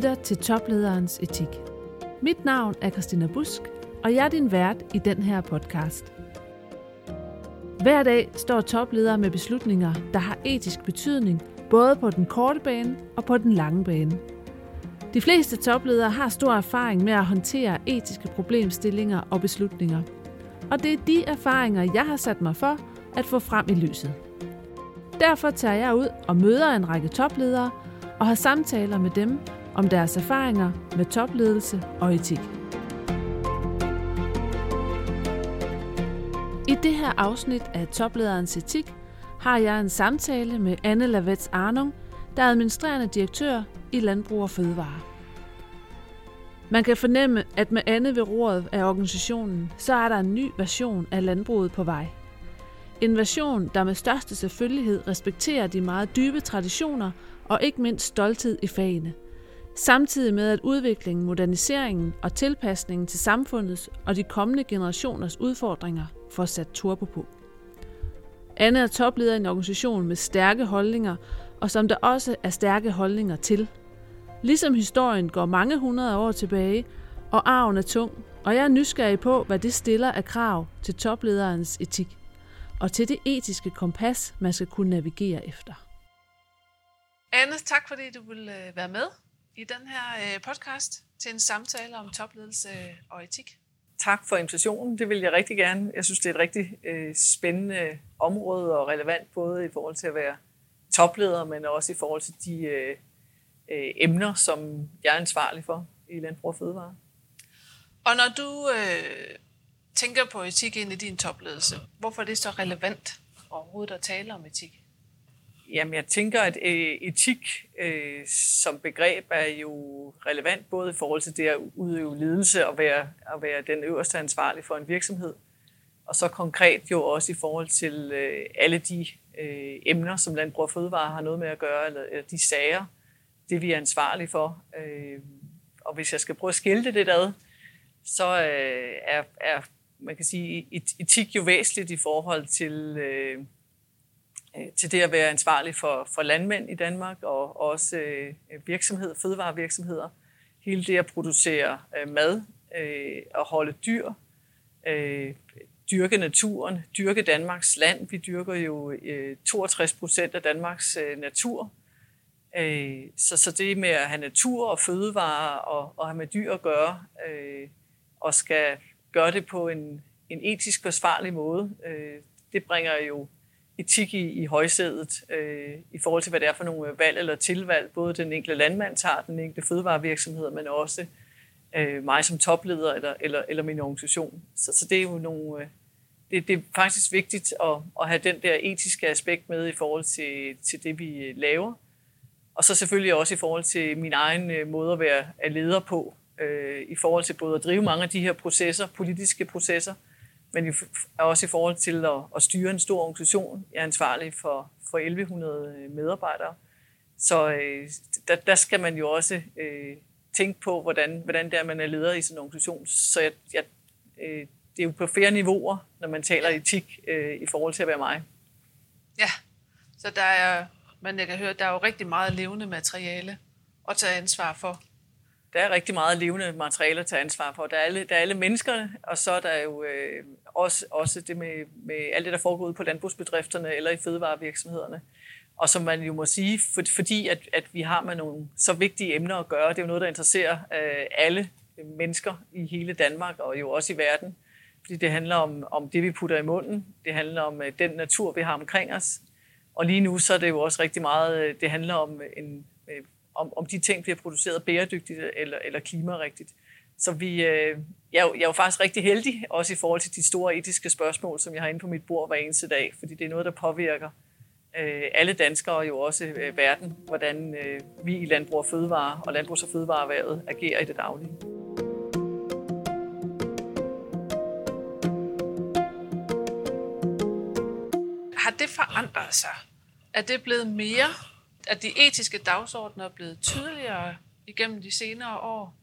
Lytter til Toplederens Etik. Mit navn er Christina Busk, og jeg er din vært i den her podcast. Hver dag står topledere med beslutninger, der har etisk betydning, både på den korte bane og på den lange bane. De fleste topledere har stor erfaring med at håndtere etiske problemstillinger og beslutninger. Og det er de erfaringer, jeg har sat mig for at få frem i lyset. Derfor tager jeg ud og møder en række topledere og har samtaler med dem om deres erfaringer med topledelse og etik. I det her afsnit af Toplederens Etik har jeg en samtale med Anne Lavets Arnung, der er administrerende direktør i Landbrug og Fødevare. Man kan fornemme, at med Anne ved roret af organisationen, så er der en ny version af landbruget på vej. En version, der med største selvfølgelighed respekterer de meget dybe traditioner og ikke mindst stolthed i fagene. Samtidig med at udviklingen, moderniseringen og tilpasningen til samfundets og de kommende generationers udfordringer får sat turbo på. Anne er topleder i en organisation med stærke holdninger, og som der også er stærke holdninger til. Ligesom historien går mange hundrede år tilbage, og arven er tung, og jeg er nysgerrig på, hvad det stiller af krav til toplederens etik, og til det etiske kompas, man skal kunne navigere efter. Anne, tak fordi du vil øh, være med i den her øh, podcast til en samtale om topledelse og etik. Tak for invitationen. Det vil jeg rigtig gerne. Jeg synes, det er et rigtig øh, spændende område og relevant, både i forhold til at være topleder, men også i forhold til de øh, øh, emner, som jeg er ansvarlig for i Landbrug og Fødevare. Og når du øh, tænker på etik ind i din topledelse, hvorfor er det så relevant overhovedet at tale om etik? Jamen, jeg tænker, at øh, etik øh, som begreb er jo relevant både i forhold til det at udøve ledelse og være, at være den øverste ansvarlige for en virksomhed, og så konkret jo også i forhold til øh, alle de øh, emner, som Landbrug og Fødevare har noget med at gøre, eller, eller de sager, det vi er ansvarlige for. Øh, og hvis jeg skal prøve at skille det lidt ad, så øh, er, er, man kan sige, etik jo væsentligt i forhold til... Øh, Øh, til det at være ansvarlig for, for landmænd i Danmark og også øh, virksomheder, fødevarevirksomheder. Hele det at producere øh, mad øh, og holde dyr, øh, dyrke naturen, dyrke Danmarks land. Vi dyrker jo øh, 62 procent af Danmarks øh, natur. Øh, så, så det med at have natur og fødevarer og, og have med dyr at gøre, øh, og skal gøre det på en, en etisk forsvarlig måde, øh, det bringer jo etik i, i højsædet øh, i forhold til, hvad det er for nogle øh, valg eller tilvalg, både den enkelte landmand tager, den enkelte fødevarevirksomhed, men også øh, mig som topleder eller, eller, eller min organisation. Så, så det er jo nogle... Øh, det, det er faktisk vigtigt at, at have den der etiske aspekt med i forhold til, til det, vi øh, laver. Og så selvfølgelig også i forhold til min egen øh, måde at være leder på, øh, i forhold til både at drive mange af de her processer, politiske processer, men også i forhold til at, at styre en stor organisation. Jeg er ansvarlig for, for 1100 øh, medarbejdere. Så øh, der, der skal man jo også øh, tænke på, hvordan, hvordan det er, man er leder i sådan en organisation. Så jeg, jeg, øh, det er jo på flere niveauer, når man taler etik øh, i forhold til at være mig. Ja, så der er, men jeg kan høre, der er jo rigtig meget levende materiale at tage ansvar for der er rigtig meget levende materiale at tage ansvar for. Der er alle, der er alle menneskerne, og så er der jo øh, også, også det med, med alt det, der foregår ude på landbrugsbedrifterne eller i fødevarevirksomhederne. Og som man jo må sige, for, fordi at, at vi har med nogle så vigtige emner at gøre, det er jo noget, der interesserer øh, alle mennesker i hele Danmark og jo også i verden. Fordi det handler om, om det, vi putter i munden. Det handler om øh, den natur, vi har omkring os. Og lige nu så er det jo også rigtig meget, øh, det handler om øh, en øh, om, om de ting bliver produceret bæredygtigt eller, eller klimarigtigt. Så vi, øh, jeg, er jo, jeg er jo faktisk rigtig heldig, også i forhold til de store etiske spørgsmål, som jeg har inde på mit bord hver eneste dag, fordi det er noget, der påvirker øh, alle danskere og jo også øh, verden, hvordan øh, vi i Landbrug og Fødevare og Landbrugs- og Fødevareerhvervet agerer i det daglige. Har det forandret sig? Er det blevet mere at de etiske dagsordener er blevet tydeligere igennem de senere år?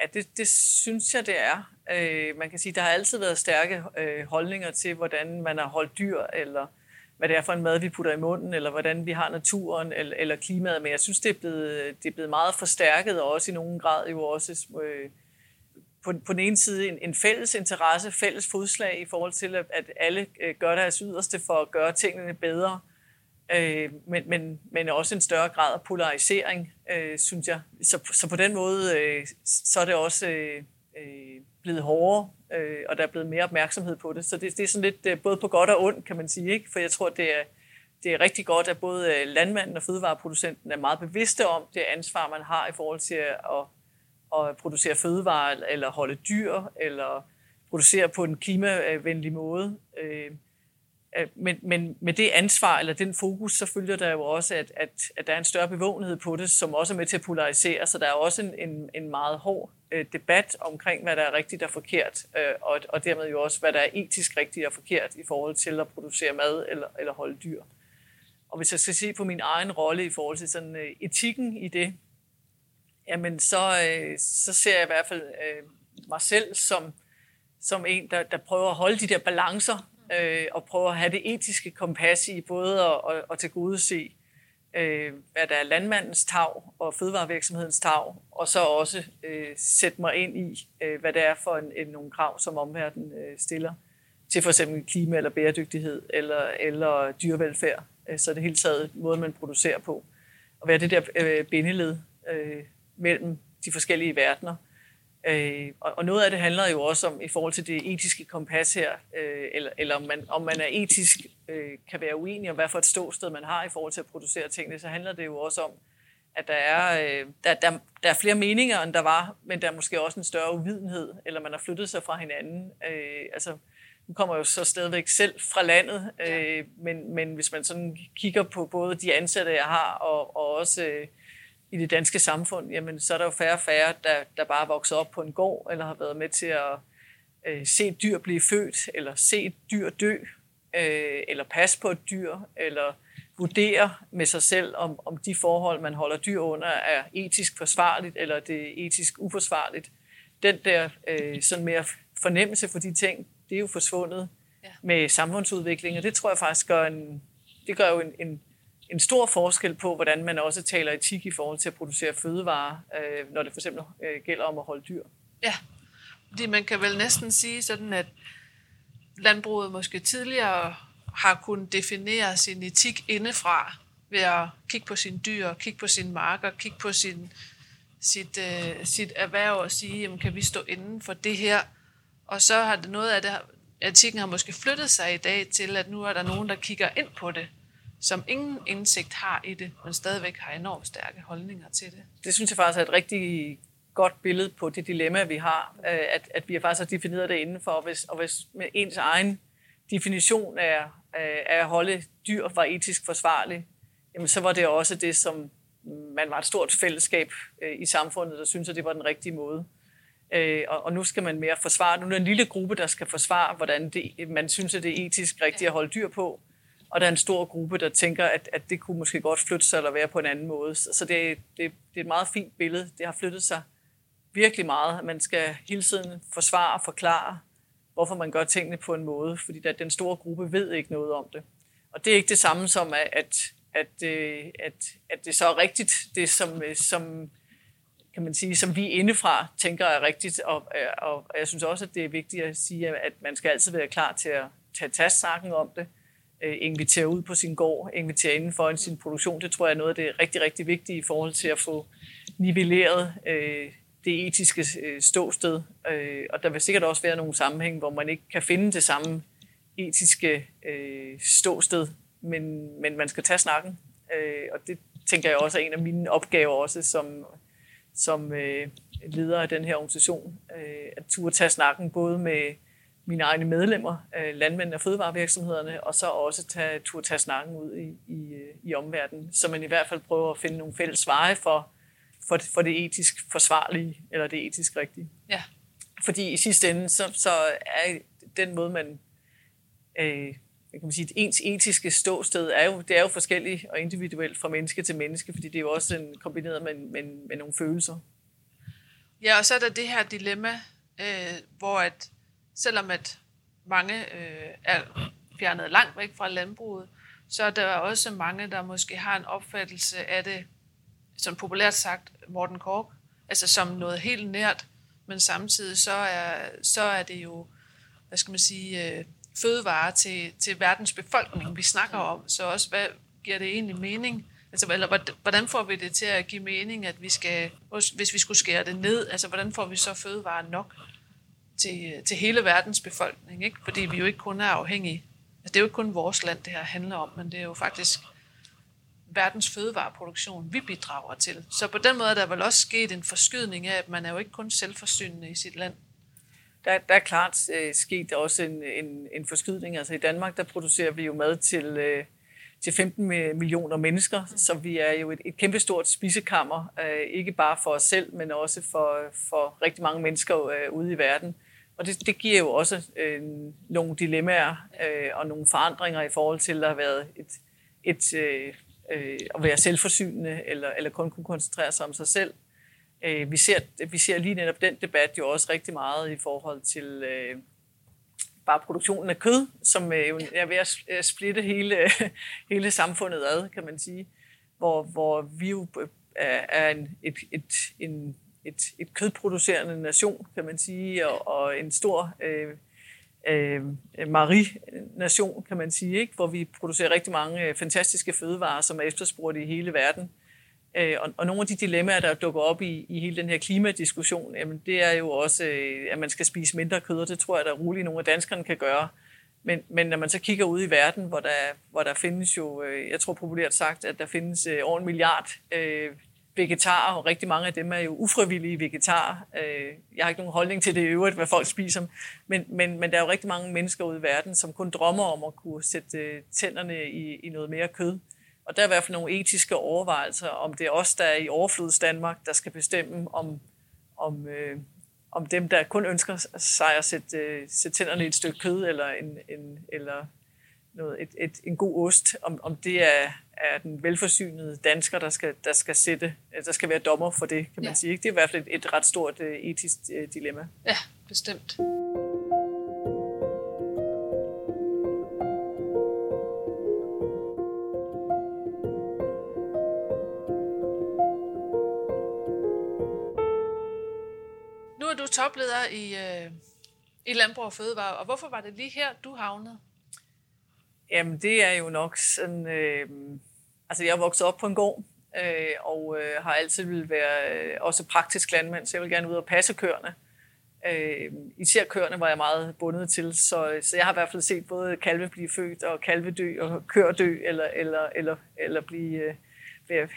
Ja, det, det synes jeg, det er. Øh, man kan sige, der har altid været stærke øh, holdninger til, hvordan man har holdt dyr, eller hvad det er for en mad, vi putter i munden, eller hvordan vi har naturen, eller, eller klimaet. Men jeg synes, det er, blevet, det er blevet meget forstærket, og også i nogen grad jo også øh, på, på den ene side en, en fælles interesse, fælles fodslag i forhold til, at, at alle øh, gør deres yderste for at gøre tingene bedre, øh, øh, men, men, men også en større grad af polarisering, øh, synes jeg. Så, så på den måde, øh, så er det også øh, øh, blevet hårdere, øh, og der er blevet mere opmærksomhed på det. Så det, det er sådan lidt øh, både på godt og ondt, kan man sige. Ikke? For jeg tror, det er, det er rigtig godt, at både øh, landmanden og fødevareproducenten er meget bevidste om det ansvar, man har i forhold til at, at producere fødevarer, eller holde dyr, eller producere på en klimavenlig måde. Øh, men, men med det ansvar, eller den fokus, så følger der jo også, at, at, at der er en større bevågenhed på det, som også er med til at polarisere. Så der er også en, en, en meget hård øh, debat omkring, hvad der er rigtigt og forkert, øh, og, og dermed jo også, hvad der er etisk rigtigt og forkert i forhold til at producere mad eller, eller holde dyr. Og hvis jeg skal se på min egen rolle i forhold til sådan, øh, etikken i det, jamen så, øh, så ser jeg i hvert fald øh, mig selv som, som en, der, der prøver at holde de der balancer øh, og prøver at have det etiske kompas i både at, at, at tilgodese, øh, hvad der er landmandens tag og fødevarevirksomhedens tag, og så også øh, sætte mig ind i, øh, hvad det er for en, en, nogle krav, som omverdenen øh, stiller til for eksempel klima eller bæredygtighed eller, eller dyrevelfærd. Øh, så det hele taget måde, man producerer på. Og være det der øh, bindeled øh, mellem de forskellige verdener. Øh, og, og noget af det handler jo også om, i forhold til det etiske kompas her, øh, eller, eller om, man, om man er etisk, øh, kan være uenig om, hvad for et ståsted man har i forhold til at producere tingene, så handler det jo også om, at der er, øh, der, der, der er flere meninger, end der var, men der er måske også en større uvidenhed, eller man har flyttet sig fra hinanden. Øh, altså, nu kommer jeg jo så stadigvæk selv fra landet, øh, men, men hvis man sådan kigger på både de ansatte, jeg har, og, og også... Øh, i det danske samfund, jamen så er der jo færre og færre, der, der bare er vokset op på en gård, eller har været med til at øh, se et dyr blive født, eller se et dyr dø, øh, eller passe på et dyr, eller vurdere med sig selv, om, om de forhold, man holder dyr under, er etisk forsvarligt, eller det er etisk uforsvarligt. Den der øh, sådan mere fornemmelse for de ting, det er jo forsvundet ja. med samfundsudvikling, og det tror jeg faktisk gør en, det gør jo en, en en stor forskel på, hvordan man også taler etik i forhold til at producere fødevarer, øh, når det for eksempel øh, gælder om at holde dyr. Ja, fordi man kan vel næsten sige sådan, at landbruget måske tidligere har kunnet definere sin etik indefra ved at kigge på sine dyr, kigge på sine marker, kigge på sin, sit, øh, sit erhverv og sige, jamen, kan vi stå inden for det her? Og så har det noget af det, etikken har måske flyttet sig i dag til, at nu er der nogen, der kigger ind på det som ingen indsigt har i det, men stadigvæk har enormt stærke holdninger til det. Det synes jeg faktisk er et rigtig godt billede på det dilemma, vi har, øh, at, at vi faktisk har defineret det indenfor, og hvis, og hvis med ens egen definition af, af at holde dyr var etisk forsvarlig, jamen så var det også det, som man var et stort fællesskab øh, i samfundet, der synes, at det var den rigtige måde. Øh, og, og nu skal man mere forsvare, nu er der en lille gruppe, der skal forsvare, hvordan det, man synes, at det er etisk rigtigt at holde dyr på, og der er en stor gruppe, der tænker, at, at det kunne måske godt flytte sig eller være på en anden måde. Så det, det, det er et meget fint billede. Det har flyttet sig virkelig meget. Man skal hele tiden forsvare og forklare, hvorfor man gør tingene på en måde, fordi der, den store gruppe ved ikke noget om det. Og det er ikke det samme som, at, at, at, øh, at, at det så er rigtigt, det som, øh, som kan man sige, som vi indefra tænker er rigtigt. Og, øh, og, og jeg synes også, at det er vigtigt at sige, at man skal altid være klar til at tage tastsnakken om det øh, invitere ud på sin gård, invitere inden for sin produktion. Det tror jeg er noget af det rigtig, rigtig vigtige i forhold til at få nivelleret øh, det etiske øh, ståsted. Øh, og der vil sikkert også være nogle sammenhæng, hvor man ikke kan finde det samme etiske øh, ståsted, men, men man skal tage snakken. Øh, og det tænker jeg også er en af mine opgaver også som, som øh, leder af den her organisation, øh, at turde tage snakken både med mine egne medlemmer, øh, landmænd og fødevarevirksomhederne, og så også tage, turde tage snakken ud i, i, øh, i omverdenen, så man i hvert fald prøver at finde nogle fælles veje for, for, for det etisk forsvarlige, eller det etisk rigtige. Ja. Fordi i sidste ende, så, så er den måde, man, øh, kan sige, ens etiske ståsted er jo, det er jo forskelligt og individuelt fra menneske til menneske, fordi det er jo også en, kombineret med, med, med nogle følelser. Ja, og så er der det her dilemma, øh, hvor at selvom at mange øh, er fjernet langt væk fra landbruget, så er der også mange, der måske har en opfattelse af det, som populært sagt, Morten Kork, altså som noget helt nært, men samtidig så er, så er det jo, hvad skal man sige, øh, fødevare til, til verdens befolkning, vi snakker om. Så også, hvad giver det egentlig mening? Altså, eller hvordan får vi det til at give mening, at vi skal, hvis vi skulle skære det ned, altså hvordan får vi så fødevarer nok til, til hele verdens befolkning? Ikke? Fordi vi jo ikke kun er afhængige. Altså, det er jo ikke kun vores land, det her handler om, men det er jo faktisk verdens fødevareproduktion, vi bidrager til. Så på den måde er der vel også sket en forskydning af, at man er jo ikke kun selvforsynende i sit land. Der, der er klart øh, sket også en, en, en forskydning. Altså i Danmark, der producerer vi jo mad til, øh, til 15 millioner mennesker, mm. så vi er jo et, et kæmpestort spisekammer, øh, ikke bare for os selv, men også for, for rigtig mange mennesker øh, ude i verden. Og det, det giver jo også øh, nogle dilemmaer øh, og nogle forandringer i forhold til at have været et, et øh, øh, at være selvforsynende eller, eller kun kunne koncentrere sig om sig selv. Øh, vi, ser, vi ser lige netop den debat jo også rigtig meget i forhold til øh, bare produktionen af kød, som øh, jo er ved at splitte hele, hele samfundet ad, kan man sige. Hvor, hvor vi jo er en, et, et, en, et, et kødproducerende nation, kan man sige, og, og en stor øh, øh, Marie-nation, kan man sige, ikke? hvor vi producerer rigtig mange øh, fantastiske fødevarer, som er efterspurgt i hele verden. Øh, og, og nogle af de dilemmaer, der dukker op i, i hele den her klimadiskussion, jamen, det er jo også, øh, at man skal spise mindre kød, og det tror jeg, der roligt nogle af danskerne kan gøre. Men, men når man så kigger ud i verden, hvor der, hvor der findes jo, øh, jeg tror populært sagt, at der findes øh, over en milliard øh, vegetarer, og rigtig mange af dem er jo ufrivillige vegetarer. Øh, jeg har ikke nogen holdning til det i øvrigt, hvad folk spiser, men, men, men der er jo rigtig mange mennesker ude i verden, som kun drømmer om at kunne sætte øh, tænderne i, i noget mere kød. Og der er i hvert fald nogle etiske overvejelser, om det er os, der er i overflods Danmark, der skal bestemme, om, om, øh, om dem, der kun ønsker sig at sætte, øh, sætte tænderne i et stykke kød, eller, en, en, eller noget, et, et, en god ost, om, om det er, er den velforsynede dansker, der skal, der skal sætte, der skal være dommer for det, kan man ja. sige. Det er i hvert fald et, et ret stort uh, etisk uh, dilemma. Ja, bestemt. Nu er du topleder i, uh, i Landbrug og Fødevare, og hvorfor var det lige her, du havnede? Jamen, det er jo nok sådan... Øh, altså, jeg er vokset op på en gård, øh, og øh, har altid vil være øh, også praktisk landmand, så jeg vil gerne ud og passe køerne. Øh, især køerne var jeg meget bundet til, så, så jeg har i hvert fald set både kalve blive født, og kalve dø, og køer dø, eller, eller, eller, eller blive øh,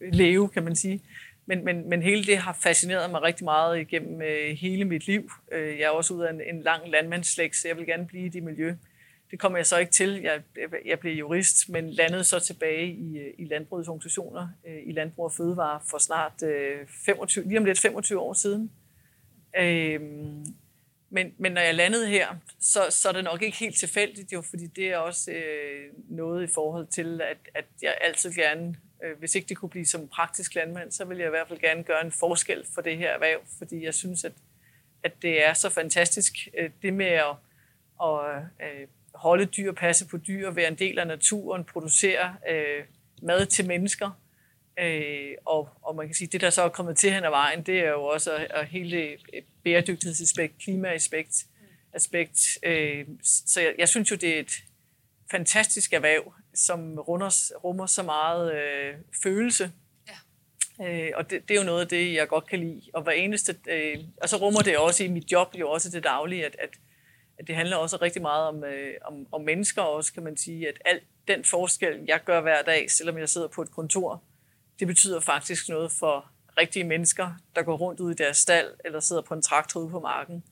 leve, kan man sige. Men, men, men hele det har fascineret mig rigtig meget igennem øh, hele mit liv. Øh, jeg er også ud af en, en lang landmandsslægt, så jeg vil gerne blive i det miljø. Det kom jeg så ikke til. Jeg, jeg blev jurist, men landede så tilbage i, i landbrugets organisationer, øh, i Landbrug og Fødevare for snart øh, 25, lige om lidt 25 år siden. Øhm, men, men når jeg landede her, så, så er det nok ikke helt tilfældigt, jo, fordi det er også øh, noget i forhold til, at, at jeg altid gerne, øh, hvis ikke det kunne blive som praktisk landmand, så vil jeg i hvert fald gerne gøre en forskel for det her erhverv, fordi jeg synes, at, at det er så fantastisk, øh, det med at, at øh, holde dyr, passe på dyr, være en del af naturen, producere øh, mad til mennesker. Øh, og, og man kan sige, det der så er kommet til hen ad vejen, det er jo også at, at hele bæredygtighedsaspekt, klimaaspekt, aspekt. Øh, så jeg, jeg synes jo, det er et fantastisk erhverv, som runder, rummer så meget øh, følelse. Ja. Øh, og det, det er jo noget af det, jeg godt kan lide. Og hver eneste, øh, og så rummer det også i mit job jo også det daglige, at, at at det handler også rigtig meget om, øh, om, om mennesker også, kan man sige, at alt den forskel, jeg gør hver dag, selvom jeg sidder på et kontor, det betyder faktisk noget for rigtige mennesker, der går rundt ud i deres stald, eller sidder på en traktor ude på marken.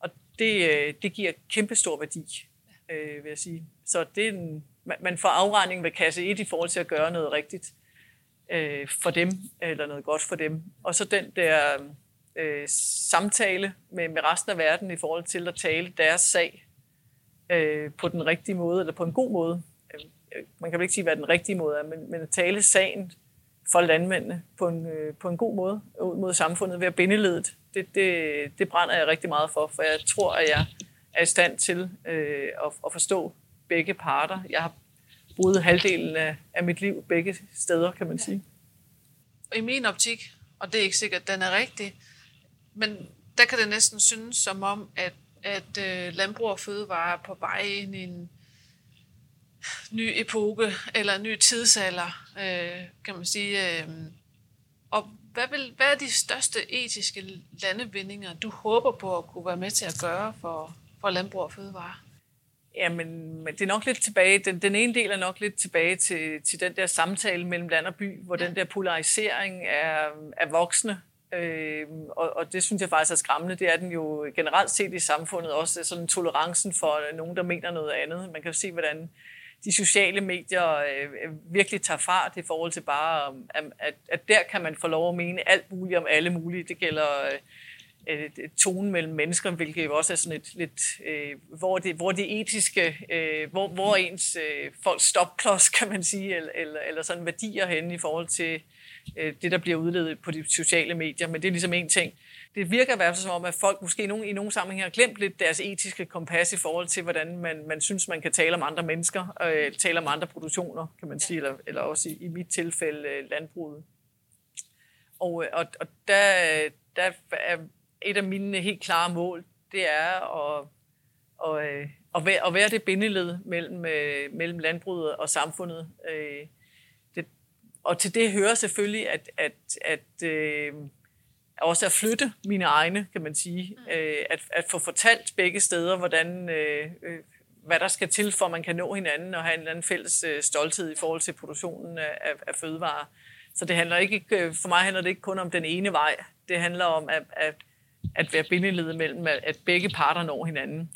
Og det, øh, det giver kæmpe stor værdi, øh, vil jeg sige. Så det er en, man får afregning ved kasse 1 i forhold til at gøre noget rigtigt øh, for dem, eller noget godt for dem. Og så den der øh, samtale med, med resten af verden i forhold til at tale deres sag øh, på den rigtige måde, eller på en god måde. Øh, man kan vel ikke sige, hvad den rigtige måde er, men, men at tale sagen for landmændene på en, øh, på en god måde ud mod samfundet ved at binde ledet. Det, det, det brænder jeg rigtig meget for, for jeg tror, at jeg er i stand til øh, at, at forstå begge parter. Jeg har boede halvdelen af, af mit liv begge steder, kan man ja. sige. I min optik, og det er ikke sikkert, at den er rigtig, men der kan det næsten synes som om, at, at øh, landbrug og fødevare er på vej ind i en ny epoke, eller en ny tidsalder, øh, kan man sige. Øh, og hvad, vil, hvad er de største etiske landevindinger, du håber på at kunne være med til at gøre for, for landbrug og fødevare? Jamen, men det er nok lidt tilbage, den, den ene del er nok lidt tilbage til, til den der samtale mellem land og by, hvor ja. den der polarisering er, er voksne. Øh, og, og det synes jeg faktisk er skræmmende. Det er den jo generelt set i samfundet også, sådan tolerancen for øh, nogen, der mener noget andet. Man kan se, hvordan de sociale medier øh, øh, virkelig tager fart i forhold til bare, øh, at, at der kan man få lov at mene alt muligt om alle mulige. Det gælder øh, tonen mellem mennesker, hvilket jo også er sådan et lidt, øh, hvor, det, hvor det etiske, øh, hvor, hvor ens øh, folks stopklods, kan man sige, eller, eller, eller sådan værdier hen i forhold til øh, det, der bliver udledet på de sociale medier. Men det er ligesom en ting det virker i hvert fald som om, at folk måske i nogle, i nogle sammenhæng har glemt lidt deres etiske kompas i forhold til, hvordan man, man synes, man kan tale om andre mennesker, øh, tale om andre produktioner, kan man sige, eller, eller også i, i mit tilfælde øh, landbruget. Og, og, og der, der er et af mine helt klare mål, det er at, at, øh, at, være, at være det bindeled mellem, øh, mellem landbruget og samfundet. Øh, og til det hører selvfølgelig, at, at, at øh, også at flytte mine egne, kan man sige. Mm. Øh, at, at få fortalt begge steder, hvordan, øh, øh, hvad der skal til, for at man kan nå hinanden og have en eller anden fælles øh, stolthed i forhold til produktionen af, af, fødevarer. Så det handler ikke, øh, for mig handler det ikke kun om den ene vej. Det handler om at, at, at være bindeledet mellem, at begge parter når hinanden.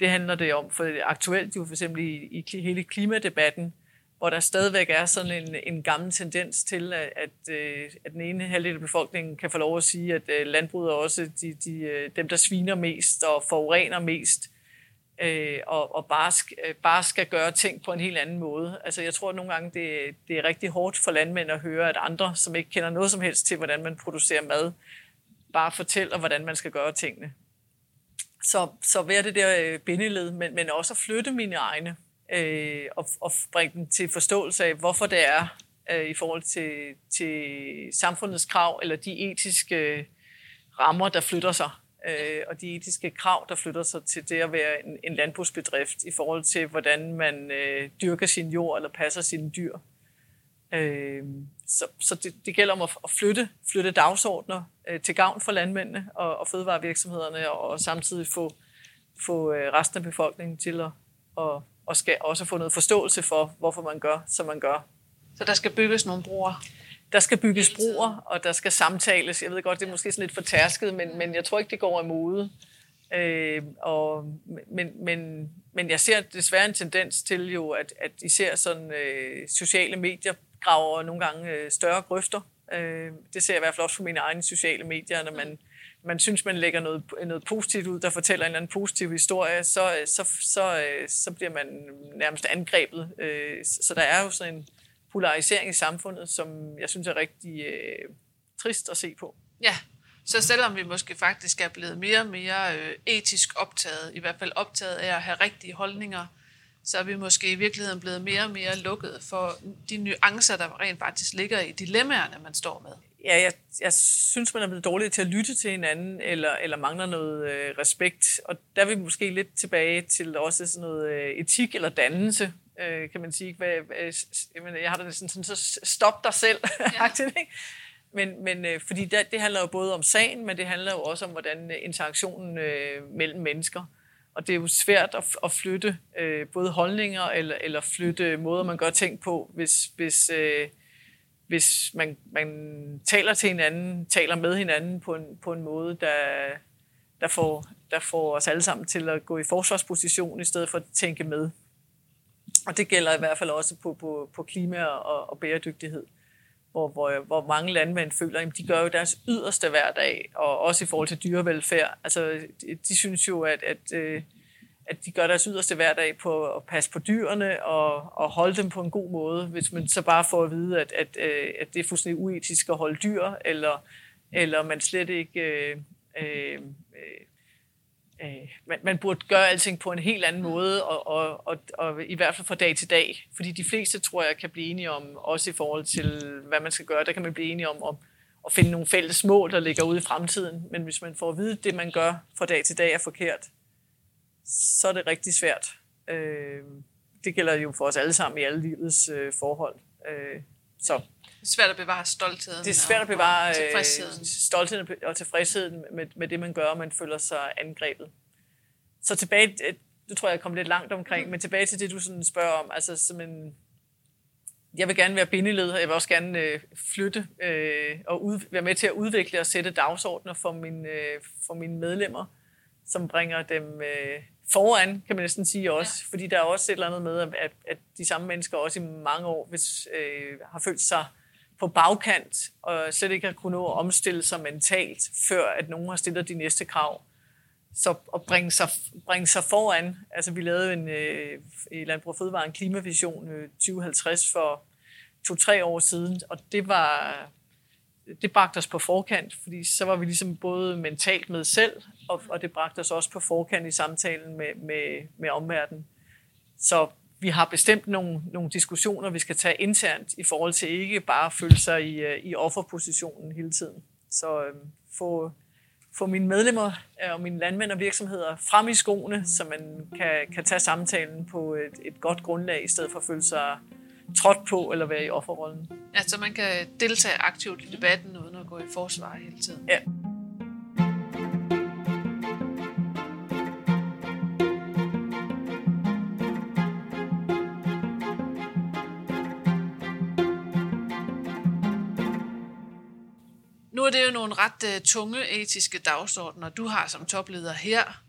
Det handler det om, for aktuelt jo for eksempel i, i hele klimadebatten, hvor der stadigvæk er sådan en, en gammel tendens til, at, at, øh, at den ene halvdel af befolkningen kan få lov at sige, at øh, landbruget er også de, de, øh, dem, der sviner mest og forurener mest, og, og bare, bare skal gøre ting på en helt anden måde. Altså jeg tror at nogle gange, det, det er rigtig hårdt for landmænd at høre, at andre, som ikke kender noget som helst til, hvordan man producerer mad, bare fortæller, hvordan man skal gøre tingene. Så, så være det der bindeled, men, men også at flytte mine egne øh, og, og bringe dem til forståelse af, hvorfor det er øh, i forhold til, til samfundets krav, eller de etiske rammer, der flytter sig, øh, og de etiske krav, der flytter sig til det at være en, en landbrugsbedrift, i forhold til, hvordan man øh, dyrker sin jord, eller passer sine dyr. Øh, så så det, det gælder om at, at flytte, flytte dagsordner øh, til gavn for landmændene og, og fødevarevirksomhederne, og, og samtidig få, få øh, resten af befolkningen til at, at og skal også få noget forståelse for, hvorfor man gør, som man gør. Så der skal bygges nogle broer? Der skal bygges broer, og der skal samtales. Jeg ved godt, det er måske sådan lidt fortærsket, men, men jeg tror ikke, det går imod. Øh, og, men, men, men jeg ser desværre en tendens til jo, at, at især sådan øh, sociale medier graver nogle gange øh, større grøfter. Øh, det ser jeg i hvert fald også på mine egne sociale medier, når man man synes, man lægger noget, noget positivt ud, der fortæller en eller anden positiv historie, så, så, så, øh, så bliver man nærmest angrebet. Øh, så der er jo sådan en polarisering i samfundet, som jeg synes er rigtig øh, trist at se på. Ja, så selvom vi måske faktisk er blevet mere og mere øh, etisk optaget, i hvert fald optaget af at have rigtige holdninger, så er vi måske i virkeligheden blevet mere og mere lukket for de nuancer, der rent faktisk ligger i dilemmaerne, man står med ja, jeg, jeg synes, man er blevet dårlig til at lytte til hinanden, eller, eller mangler noget øh, respekt. Og der er vi måske lidt tilbage til også sådan noget øh, etik eller dannelse, øh, kan man sige. Hvad, hvad, jeg har da sådan, sådan, så stop dig selv. Ja. men, men øh, fordi det, det handler jo både om sagen, men det handler jo også om, hvordan interaktionen øh, mellem mennesker. Og det er jo svært at, at flytte øh, både holdninger eller, eller flytte måder, man gør ting på, hvis, hvis øh, hvis man, man taler til hinanden, taler med hinanden på en, på en måde, der, der, får, der får os alle sammen til at gå i forsvarsposition, i stedet for at tænke med. Og det gælder i hvert fald også på, på, på klima og, og bæredygtighed, hvor, hvor, hvor mange landmænd føler, at de gør jo deres yderste hver dag, og også i forhold til dyrevelfærd. Altså, de, de synes jo, at, at øh, at de gør deres yderste hver dag på at passe på dyrene og, og holde dem på en god måde, hvis man så bare får at vide, at, at, øh, at det er fuldstændig uetisk at holde dyr, eller, eller man slet ikke øh, øh, øh, man, man burde gøre alting på en helt anden måde, og, og, og, og i hvert fald fra dag til dag. Fordi de fleste, tror jeg, kan blive enige om, også i forhold til, hvad man skal gøre, der kan man blive enige om, om at finde nogle fælles mål, der ligger ude i fremtiden. Men hvis man får at vide, at det, man gør fra dag til dag, er forkert, så er det rigtig svært. Øh, det gælder jo for os alle sammen i alle livets øh, forhold. Øh, så Det er svært at bevare stoltheden. det er svært at bevare og øh, tilfredsheden. stoltheden og tilfredsheden med, med det, man gør, og man føler sig angrebet. Så tilbage, øh, det tror jeg, jeg kom lidt langt omkring, mm. men tilbage til det, du sådan spørger om. Altså, som en, jeg vil gerne være bindeled, og jeg vil også gerne øh, flytte øh, og ud, være med til at udvikle og sætte dagsordner for, min, øh, for mine medlemmer, som bringer dem øh, foran, kan man næsten sige også. Ja. Fordi der er også et eller andet med, at, at de samme mennesker også i mange år hvis, øh, har følt sig på bagkant, og slet ikke har kunnet nå at omstille sig mentalt, før at nogen har stillet de næste krav. Så at bringe sig, bringe sig foran, altså vi lavede en, øh, i Landbrug Fødevare en klimavision øh, 2050 for to-tre år siden, og det var, det bragte os på forkant, fordi så var vi ligesom både mentalt med selv, og, og det bragte os også på forkant i samtalen med, med, med omverdenen. Så vi har bestemt nogle, nogle diskussioner, vi skal tage internt i forhold til ikke bare at føle sig i, øh, i offerpositionen hele tiden. Så øh, få, få mine medlemmer øh, og mine landmænd og virksomheder frem i skoene, så man kan, kan tage samtalen på et, et godt grundlag, i stedet for at føle sig trådt på eller være i offerrollen. Ja, så man kan deltage aktivt i debatten, uden at gå i forsvar hele tiden. Ja. Nu er det jo nogle ret uh, tunge etiske dagsordner, du har som topleder her.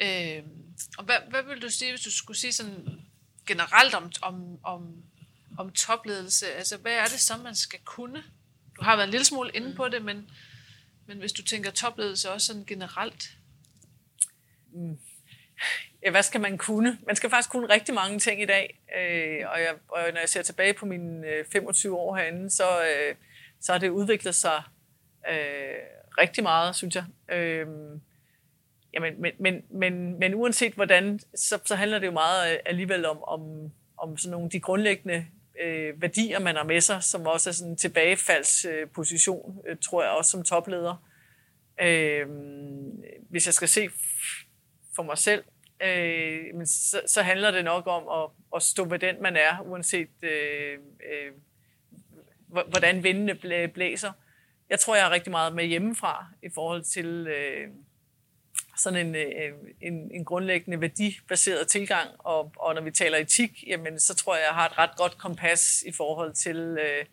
Øh, og hvad, hvad vil du sige, hvis du skulle sige sådan generelt om, om, om, om topledelse? Altså, hvad er det så, man skal kunne? Du har været en lille smule inde på det, men, men hvis du tænker topledelse også sådan generelt. Ja, hvad skal man kunne? Man skal faktisk kunne rigtig mange ting i dag. Øh, og, jeg, og når jeg ser tilbage på mine øh, 25 år herinde, så, øh, så har det udviklet sig øh, rigtig meget, synes jeg. Øh, jamen, men, men, men, men uanset hvordan, så, så handler det jo meget alligevel om, om, om sådan nogle de grundlæggende øh, værdier, man har med sig, som også er sådan en tilbagefaldsposition, øh, øh, tror jeg også som topleder. Øh, hvis jeg skal se for mig selv, øh, men så, så handler det nok om at, at stå ved den, man er, uanset øh, øh, hvordan vindene blæ, blæser. Jeg tror, jeg har rigtig meget med hjemmefra i forhold til øh, sådan en, øh, en, en grundlæggende værdibaseret tilgang. Og, og når vi taler etik, jamen, så tror jeg, jeg har et ret godt kompas i forhold til øh,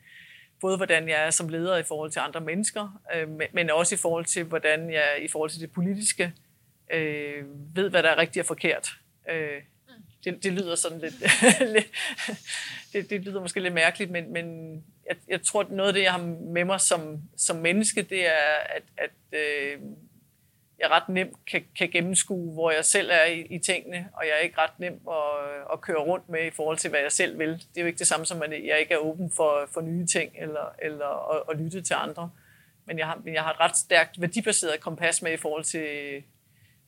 både hvordan jeg er som leder i forhold til andre mennesker, øh, men også i forhold til, hvordan jeg i forhold til det politiske øh, ved, hvad der er rigtigt og forkert. Øh, det, det lyder sådan lidt, lidt det, det lyder måske lidt mærkeligt, men, men jeg, jeg tror, at noget af det, jeg har med mig som, som menneske, det er, at, at øh, jeg ret nemt kan, kan gennemskue, hvor jeg selv er i, i tingene, og jeg er ikke ret nem at, at køre rundt med i forhold til, hvad jeg selv vil. Det er jo ikke det samme som, at jeg ikke er åben for, for nye ting, eller, eller at, at lytte til andre. Men jeg har, jeg har et ret stærkt værdibaseret kompas med i forhold til,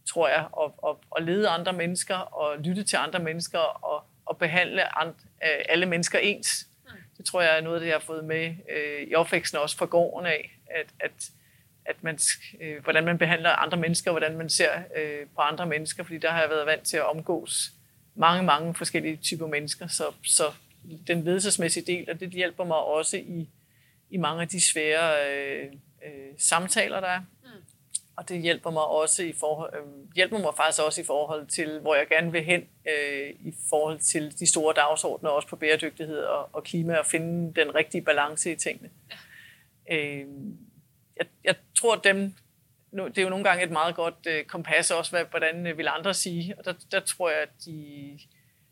tror jeg, at, at, at lede andre mennesker, og lytte til andre mennesker, og, og behandle and, alle mennesker ens. Det tror jeg er noget af det, jeg har fået med øh, i opvæksten også fra gården af, at, at, at man, øh, hvordan man behandler andre mennesker, hvordan man ser øh, på andre mennesker, fordi der har jeg været vant til at omgås mange, mange forskellige typer mennesker, så, så den ledelsesmæssige del, og det hjælper mig også i, i mange af de svære øh, øh, samtaler, der er. Og det hjælper mig også i forhold, øh, hjælper mig faktisk også i forhold til, hvor jeg gerne vil hen øh, i forhold til de store dagsordner, også på bæredygtighed og, og klima, og finde den rigtige balance i tingene. Ja. Øh, jeg, jeg tror, at dem, nu, det er jo nogle gange et meget godt øh, kompas også, hvad, hvordan øh, vil andre sige, og der, der tror jeg, at de,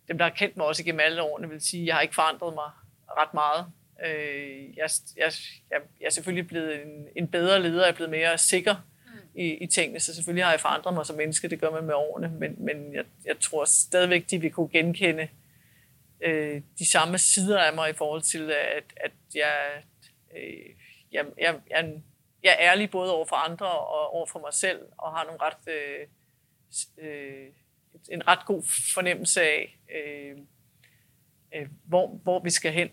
dem, der har kendt mig også igennem alle årene, vil sige, at jeg har ikke forandret mig ret meget. Øh, jeg, jeg, jeg, jeg er selvfølgelig blevet en, en bedre leder, jeg er blevet mere sikker i, i tingene, så selvfølgelig har jeg forandret mig som menneske, det gør man med årene, men, men jeg, jeg tror stadigvæk, de vil kunne genkende øh, de samme sider af mig i forhold til, at, at jeg, øh, jeg, jeg, jeg, jeg er ærlig både over for andre og over for mig selv, og har nogle ret øh, øh, en ret god fornemmelse af, øh, øh, hvor, hvor vi skal hen,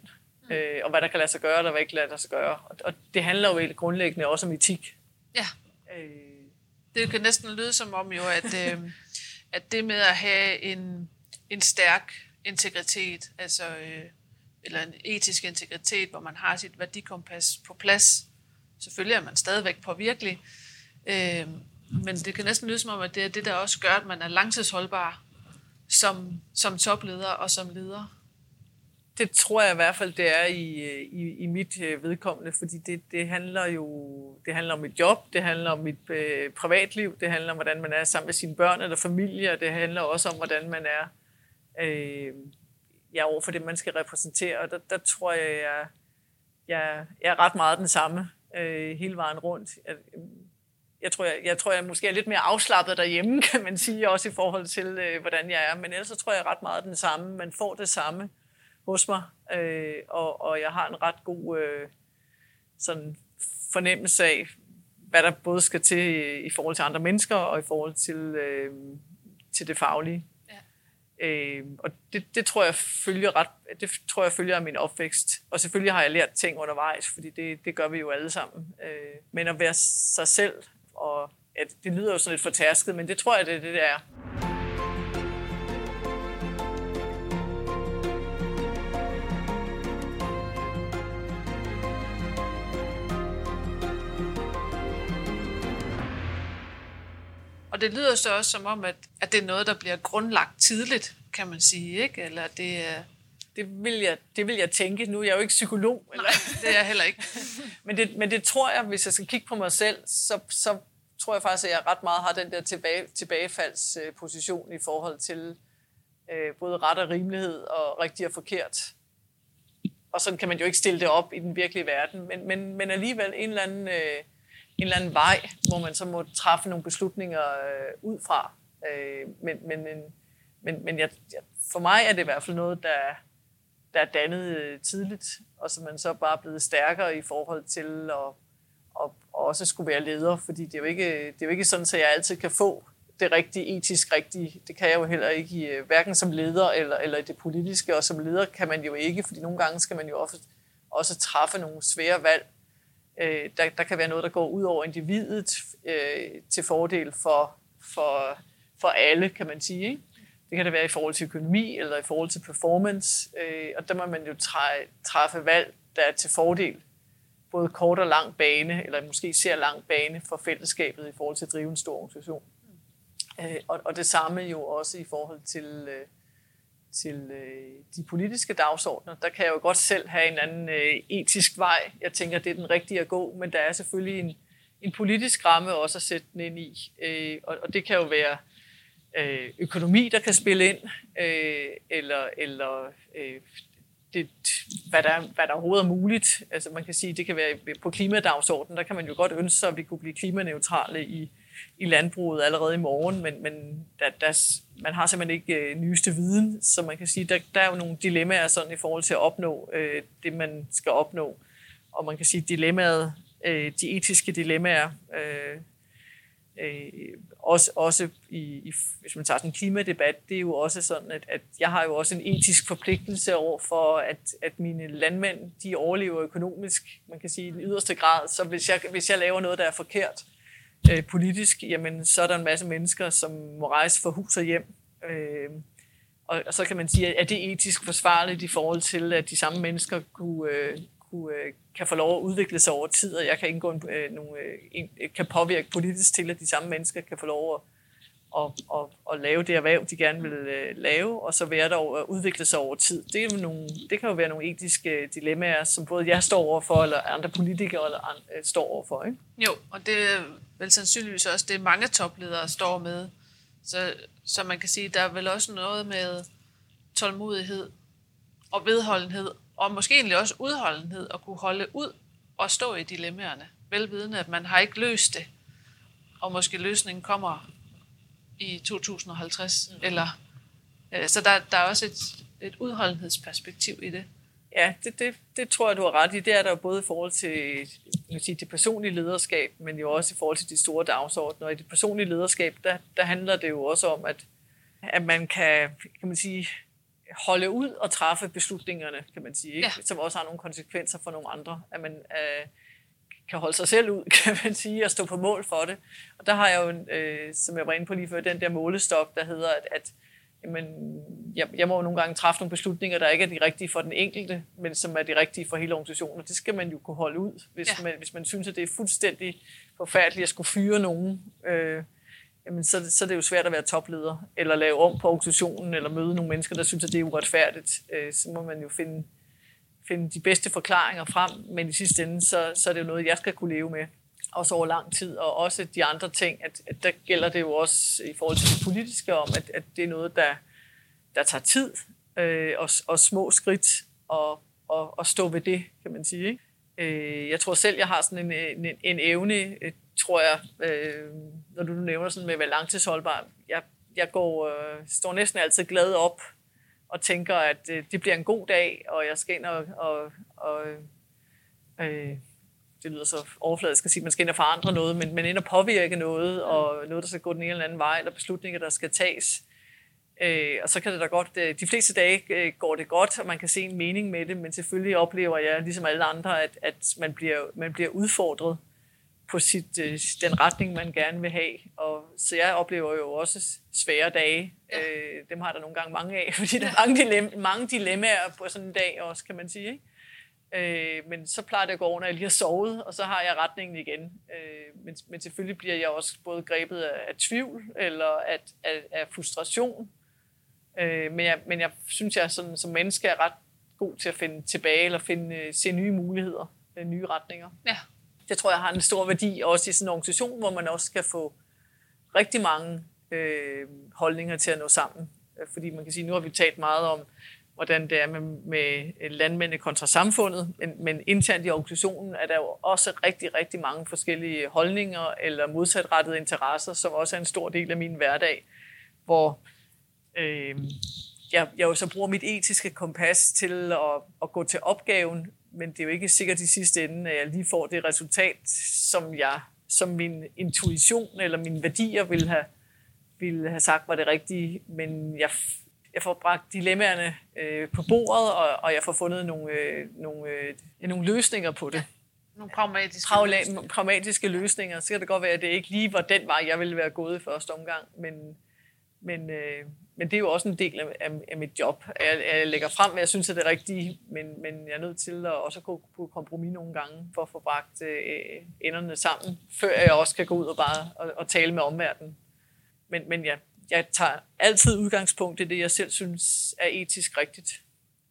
øh, og hvad der kan lade sig gøre, og hvad ikke lade sig gøre. Og, og det handler jo grundlæggende også om etik. Ja. Øh. Det kan næsten lyde som om jo, at, øh, at det med at have en, en stærk integritet, altså øh, eller en etisk integritet, hvor man har sit værdikompas på plads, selvfølgelig er man stadigvæk påvirkelig, øh, men det kan næsten lyde som om, at det er det, der også gør, at man er langtidsholdbar som, som topleder og som leder. Det tror jeg i hvert fald, det er i, i, i mit øh, vedkommende, fordi det, det handler jo det handler om mit job, det handler om mit øh, privatliv, det handler om, hvordan man er sammen med sine børn eller familie, og det handler også om, hvordan man er øh, ja, over for det, man skal repræsentere. Og der, der tror jeg, jeg, jeg, jeg er ret meget den samme øh, hele vejen rundt. Jeg, jeg tror, jeg, jeg tror, jeg måske er lidt mere afslappet derhjemme, kan man sige, også i forhold til, øh, hvordan jeg er. Men ellers så tror jeg ret meget den samme. Man får det samme hos mig, øh, og, og jeg har en ret god øh, sådan fornemmelse af, hvad der både skal til i forhold til andre mennesker og i forhold til, øh, til det faglige. Øh, og det, det tror jeg følger ret, det tror jeg følger af min opvækst. Og selvfølgelig har jeg lært ting undervejs, fordi det, det gør vi jo alle sammen. Øh, men at være sig selv, og at det lyder jo sådan lidt fortærsket, men det tror jeg, det er det, der er. Og det lyder så også som om, at, at det er noget, der bliver grundlagt tidligt, kan man sige, ikke? Eller det er... Det vil, jeg, det vil jeg tænke. Nu er jeg jo ikke psykolog. Eller? Nej, det er jeg heller ikke. men, det, men det tror jeg, hvis jeg skal kigge på mig selv, så, så tror jeg faktisk, at jeg ret meget har den der tilbage, tilbagefaldsposition i forhold til øh, både ret og rimelighed og rigtigt og forkert. Og sådan kan man jo ikke stille det op i den virkelige verden. Men, men, men alligevel en eller anden... Øh, en eller anden vej, hvor man så må træffe nogle beslutninger øh, ud fra. Øh, men men, men, men jeg, for mig er det i hvert fald noget, der, der er dannet øh, tidligt, og som man så bare er blevet stærkere i forhold til at, og, og også skulle være leder, fordi det er jo ikke, det er jo ikke sådan, at jeg altid kan få det rigtige, etisk rigtige. Det kan jeg jo heller ikke, i, øh, hverken som leder eller, eller i det politiske, og som leder kan man jo ikke, fordi nogle gange skal man jo også, også træffe nogle svære valg, Øh, der, der kan være noget, der går ud over individet øh, til fordel for, for, for alle, kan man sige. Ikke? Det kan det være i forhold til økonomi eller i forhold til performance, øh, og der må man jo træffe valg, der er til fordel både kort og lang bane, eller måske ser lang bane for fællesskabet i forhold til at drive en stor organisation. Øh, og, og det samme jo også i forhold til, øh, til øh, de politiske dagsordner, der kan jeg jo godt selv have en anden øh, etisk vej. Jeg tænker, det er den rigtige at gå, men der er selvfølgelig en, en politisk ramme også at sætte den ind i. Øh, og, og det kan jo være øh, økonomi, der kan spille ind, øh, eller, eller øh, det, hvad, der, hvad der overhovedet er muligt. Altså man kan sige, det kan være på klimadagsordenen, der kan man jo godt ønske sig, at vi kunne blive klimaneutrale i i landbruget allerede i morgen, men, men der, der, man har simpelthen ikke øh, nyeste viden, så man kan sige, der, der er jo nogle dilemmaer sådan i forhold til at opnå øh, det, man skal opnå. Og man kan sige, dilemmaet, øh, de etiske dilemmaer, øh, øh, også, også i, i, hvis man tager sådan en klimadebat, det er jo også sådan, at, at jeg har jo også en etisk forpligtelse over for, at, at mine landmænd, de overlever økonomisk, man kan sige i den yderste grad. Så hvis jeg, hvis jeg laver noget, der er forkert, øh, Øh, politisk, jamen, så er der en masse mennesker, som må rejse fra hus og hjem. Øh, og, og så kan man sige, at det etisk forsvarligt i forhold til, at de samme mennesker kunne, øh, kunne, øh, kan få lov at udvikle sig over tid, og jeg kan indgå en, øh, nogle, øh, en, øh, kan påvirke politisk til, at de samme mennesker kan få lov at og, og, og lave det erhverv, de gerne vil øh, lave, og så være der og udvikle sig over tid. Det, er nogle, det kan jo være nogle etiske øh, dilemmaer, som både jeg står overfor, eller andre politikere eller andre, øh, står overfor. Ikke? Jo, og det vel sandsynligvis også det, mange topledere står med. Så, så man kan sige, der er vel også noget med tålmodighed og vedholdenhed, og måske egentlig også udholdenhed at kunne holde ud og stå i dilemmaerne, velvidende, at man har ikke løst det, og måske løsningen kommer i 2050. Mm. Eller, øh, så der, der er også et, et udholdenhedsperspektiv i det. Ja, det, det, det tror jeg, du har ret i. Det er der jo både i forhold til jeg sige, det personlige lederskab, men jo også i forhold til de store dagsordner. Og i det personlige lederskab, der, der handler det jo også om, at, at man kan, kan man sige, holde ud og træffe beslutningerne, kan man sige, ikke? Ja. som også har nogle konsekvenser for nogle andre. At man øh, kan holde sig selv ud, kan man sige, og stå på mål for det. Og der har jeg jo, øh, som jeg var inde på lige før, den der målestok, der hedder, at, at jamen, jeg, jeg må jo nogle gange træffe nogle beslutninger, der ikke er de rigtige for den enkelte, men som er de rigtige for hele organisationen. Og det skal man jo kunne holde ud, hvis, ja. man, hvis man synes, at det er fuldstændig forfærdeligt at skulle fyre nogen. Øh, jamen, så, så er det jo svært at være topleder, eller lave om på organisationen, eller møde nogle mennesker, der synes, at det er uretfærdigt. Øh, så må man jo finde, finde de bedste forklaringer frem, men i sidste ende, så, så er det jo noget, jeg skal kunne leve med også over lang tid, og også de andre ting, at, at der gælder det jo også i forhold til det politiske om, at, at det er noget, der, der tager tid, øh, og, og små skridt, og, og, og stå ved det, kan man sige. Ikke? Øh, jeg tror selv, jeg har sådan en, en, en evne, øh, tror jeg, øh, når du nævner sådan med at være langtidsholdbar. Jeg, jeg går, øh, står næsten altid glad op og tænker, at øh, det bliver en god dag, og jeg skal ind og, og, og øh, det lyder så overfladisk at sige, at man skal ind og forandre noget, men, men ind og påvirke noget, og noget, der skal gå den ene eller anden vej, eller beslutninger, der skal tages. Øh, og så kan det da godt, øh, de fleste dage øh, går det godt, og man kan se en mening med det, men selvfølgelig oplever jeg, ligesom alle andre, at, at man, bliver, man bliver udfordret på sit, øh, den retning, man gerne vil have. Og, så jeg oplever jo også svære dage. Ja. Øh, dem har der nogle gange mange af, fordi der er mange, dilemma, mange dilemmaer på sådan en dag også, kan man sige. Ikke? Øh, men så plejer det at gå over, når jeg lige har sovet, og så har jeg retningen igen. Øh, men, men selvfølgelig bliver jeg også både grebet af, af tvivl eller af, af, af frustration. Øh, men, jeg, men jeg synes, jeg sådan, som menneske er ret god til at finde tilbage eller finde, øh, se nye muligheder, øh, nye retninger. Ja. Det tror jeg har en stor værdi, også i sådan en organisation, hvor man også kan få rigtig mange øh, holdninger til at nå sammen. Øh, fordi man kan sige, nu har vi talt meget om, hvordan det er med, med øh, landmændene kontra samfundet, men, men internt i organisationen er der jo også rigtig, rigtig mange forskellige holdninger eller modsatrettede interesser, som også er en stor del af min hverdag, hvor øh, jeg, jeg jo så bruger mit etiske kompas til at, at gå til opgaven, men det er jo ikke sikkert i sidste ende, at jeg lige får det resultat, som jeg som min intuition eller mine værdier ville have, ville have sagt var det rigtige, men jeg jeg får bragt dilemmaerne øh, på bordet, og, og jeg får fundet nogle, øh, nogle, øh, nogle løsninger på det. Nogle pragmatiske, Pragla- løsninger. pragmatiske løsninger. Så kan det godt være, at det ikke lige var den vej, jeg ville være gået i første omgang, men, men, øh, men det er jo også en del af, af mit job. Jeg, jeg lægger frem, hvad jeg synes er det rigtige, men, men jeg er nødt til at også gå på kompromis nogle gange, for at få bragt øh, enderne sammen, før jeg også kan gå ud og bare og, og tale med omverdenen. Men, men ja, jeg tager altid udgangspunkt i det, jeg selv synes er etisk rigtigt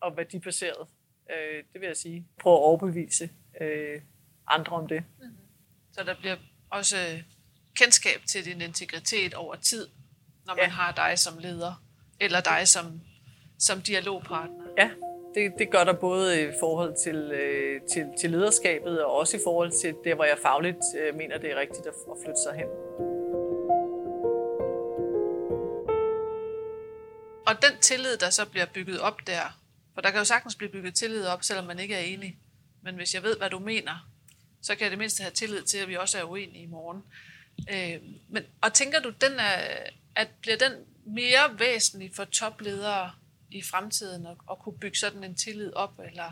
og værdibaseret. Øh, det vil jeg sige. Prøv at overbevise øh, andre om det. Mm-hmm. Så der bliver også kendskab til din integritet over tid, når man ja. har dig som leder, eller dig som, som dialogpartner. Ja, det, det gør der både i forhold til, øh, til, til lederskabet, og også i forhold til det, hvor jeg fagligt øh, mener, det er rigtigt at, at flytte sig hen. Og den tillid, der så bliver bygget op der, for der kan jo sagtens blive bygget tillid op, selvom man ikke er enig. Men hvis jeg ved, hvad du mener, så kan jeg det mindste have tillid til, at vi også er uenige i morgen. Øh, men, og tænker du, den er, at bliver den mere væsentlig for topledere i fremtiden at, at kunne bygge sådan en tillid op, eller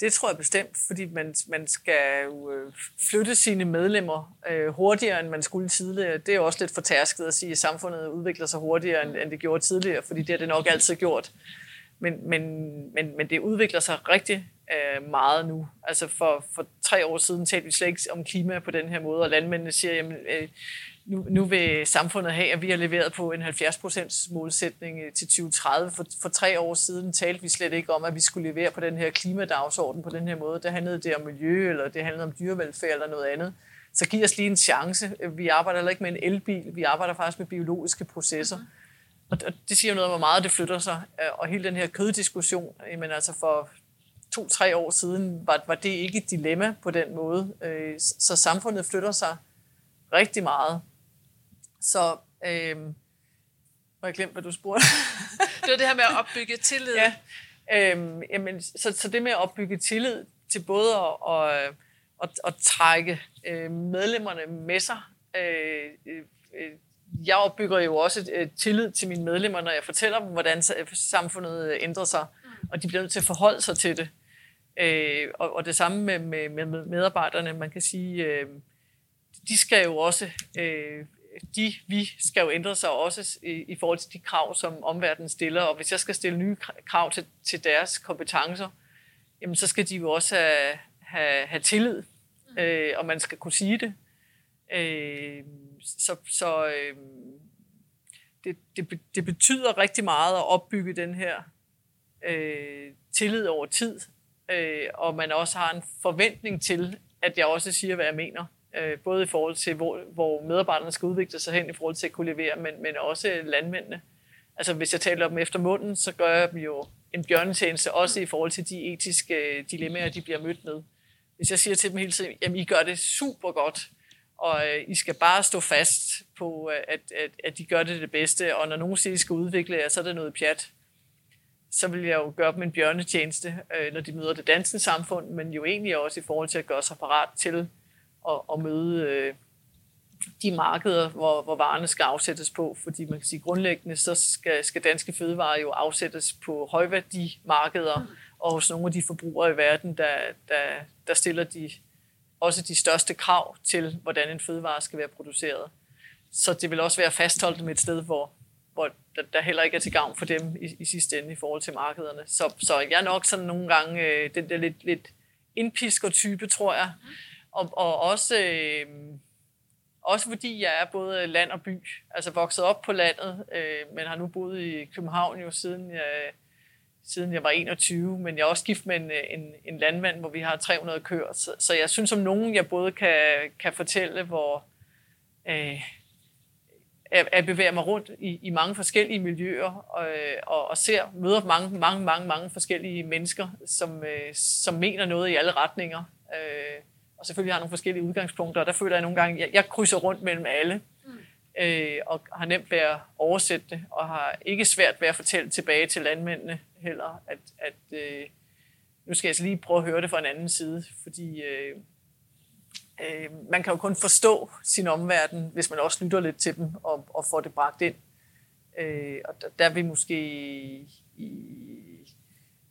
det tror jeg bestemt, fordi man, man skal jo øh, flytte sine medlemmer øh, hurtigere, end man skulle tidligere. Det er jo også lidt fortærsket at sige, at samfundet udvikler sig hurtigere, end, end det gjorde tidligere, fordi det har det nok altid gjort. Men, men, men, men det udvikler sig rigtig øh, meget nu. Altså for, for tre år siden talte vi slet ikke om klima på den her måde, og landmændene siger, jamen, øh, nu, nu vil samfundet have, at vi har leveret på en 70% målsætning øh, til 2030. For, for tre år siden talte vi slet ikke om, at vi skulle levere på den her klimadagsorden på den her måde. Det handlede det om miljø, eller det handlede om dyrevelfærd eller noget andet. Så giv os lige en chance. Vi arbejder heller ikke med en elbil, vi arbejder faktisk med biologiske processer. Mm. Og det siger noget om, hvor meget det flytter sig. Øh, og hele den her køddiskussion, men altså for to-tre år siden, var, var det ikke et dilemma på den måde. Øh, så samfundet flytter sig rigtig meget. Så øh, må jeg glemt, hvad du spurgte. det var det her med at opbygge tillid. Ja. Øhm, jamen, så, så det med at opbygge tillid til både at, at, at, at trække øh, medlemmerne med sig. Øh, øh, jeg opbygger jo også et, tillid til mine medlemmer, når jeg fortæller dem, hvordan samfundet ændrer sig, og de bliver nødt til at forholde sig til det. Øh, og, og det samme med, med, med medarbejderne. Man kan sige, øh, de skal jo også, øh, de, vi skal jo ændre sig også i, i forhold til de krav, som omverdenen stiller. Og hvis jeg skal stille nye krav til, til deres kompetencer, jamen så skal de jo også have, have, have tillid, øh, og man skal kunne sige det. Øh, så så øh, det, det, det betyder rigtig meget at opbygge den her øh, tillid over tid, øh, og man også har en forventning til, at jeg også siger, hvad jeg mener. Øh, både i forhold til, hvor, hvor medarbejderne skal udvikle sig hen i forhold til at kunne levere, men, men også landmændene. Altså hvis jeg taler dem efter munden, så gør jeg dem jo en bjørnetjeneste, også i forhold til de etiske øh, dilemmaer, de bliver mødt med. Hvis jeg siger til dem hele tiden, jamen I gør det super godt, og øh, I skal bare stå fast på, øh, at, at, at de gør det det bedste, og når nogen siger, at I skal udvikle jer, så er det noget pjat. Så vil jeg jo gøre dem en bjørnetjeneste, øh, når de møder det danske samfund, men jo egentlig også i forhold til at gøre sig parat til at, at møde øh, de markeder, hvor, hvor varerne skal afsættes på, fordi man kan sige grundlæggende, så skal, skal danske fødevarer jo afsættes på højværdimarkeder, mm. og hos nogle af de forbrugere i verden, der, der, der stiller de også de største krav til, hvordan en fødevare skal være produceret. Så det vil også være fastholdt med et sted, hvor, hvor der, der heller ikke er til gavn for dem i, i sidste ende i forhold til markederne. Så, så jeg er nok sådan nogle gange øh, den der lidt, lidt indpisker-type, tror jeg. Og, og også, øh, også fordi jeg er både land og by. Altså vokset op på landet, øh, men har nu boet i København jo siden jeg siden jeg var 21, men jeg er også gift med en, en, en landmand, hvor vi har 300 køer. Så, så jeg synes om nogen, jeg både kan, kan fortælle, hvor øh, jeg, jeg bevæger mig rundt i, i mange forskellige miljøer, og, og, og ser, møder mange, mange, mange, mange forskellige mennesker, som, øh, som mener noget i alle retninger. Øh, og selvfølgelig har nogle forskellige udgangspunkter, og der føler jeg nogle gange, jeg, jeg krydser rundt mellem alle øh, og har nemt ved at oversætte det, og har ikke svært ved at fortælle tilbage til landmændene heller, at, at øh, nu skal jeg så lige prøve at høre det fra en anden side, fordi øh, øh, man kan jo kun forstå sin omverden, hvis man også lytter lidt til dem og, og får det bragt ind. Øh, og der, der vil måske i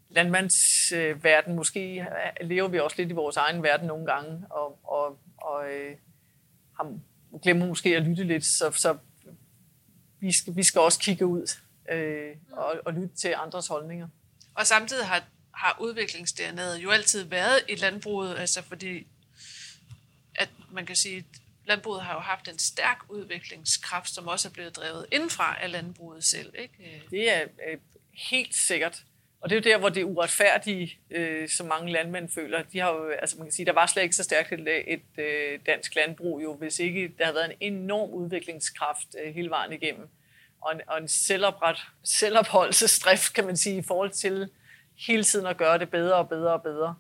landmandsverden, måske lever vi også lidt i vores egen verden nogle gange, og, og, og øh, har glemmer måske at lytte lidt, så, så vi, skal, vi skal også kigge ud øh, og, og lytte til andres holdninger. Og samtidig har, har udviklingsdernede jo altid været i landbruget, altså fordi at man kan sige, at landbruget har jo haft en stærk udviklingskraft, som også er blevet drevet indfra af landbruget selv. Ikke? Det er øh, helt sikkert. Og det er jo der, hvor det er uretfærdige, øh, som mange landmænd føler. De har jo, altså man kan sige, der var slet ikke så stærkt et, et øh, dansk landbrug, jo, hvis ikke der havde været en enorm udviklingskraft øh, hele vejen igennem. Og en, og en selvopret, selvopholdelsesdrift, kan man sige, i forhold til hele tiden at gøre det bedre og bedre og bedre.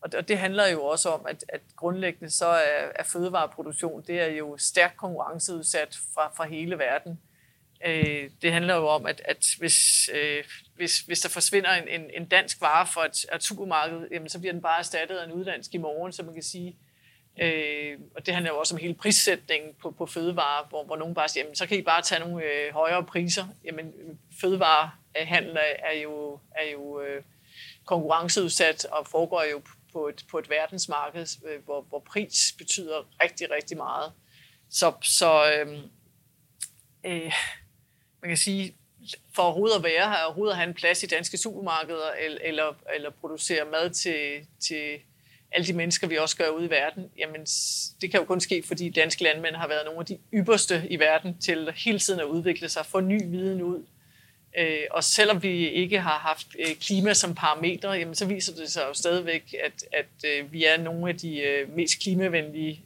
Og det, og det handler jo også om, at, at grundlæggende så er, er fødevareproduktion, det er jo stærkt konkurrenceudsat fra, fra hele verden. Øh, det handler jo om, at, at hvis, øh, hvis, hvis der forsvinder en, en, en dansk vare fra et, et supermarked, jamen, så bliver den bare erstattet af en udlandsk i morgen, så man kan sige. Øh, og det handler jo også om hele prissætningen på, på fødevarer, hvor, hvor nogen bare siger, jamen, så kan I bare tage nogle øh, højere priser. Jamen, fødevarehandel er, er jo, er jo øh, konkurrenceudsat og foregår jo på et, på et verdensmarked, øh, hvor, hvor pris betyder rigtig, rigtig meget. Så, så øh, øh, man kan sige, for overhovedet at være her, overhovedet at have en plads i danske supermarkeder, eller, eller, eller producere mad til, til alle de mennesker, vi også gør ude i verden, jamen det kan jo kun ske, fordi danske landmænd har været nogle af de ypperste i verden til hele tiden at udvikle sig, få ny viden ud. Øh, og selvom vi ikke har haft øh, klima som parametre, jamen så viser det sig jo stadigvæk, at, at øh, vi er nogle af de mest klimavenlige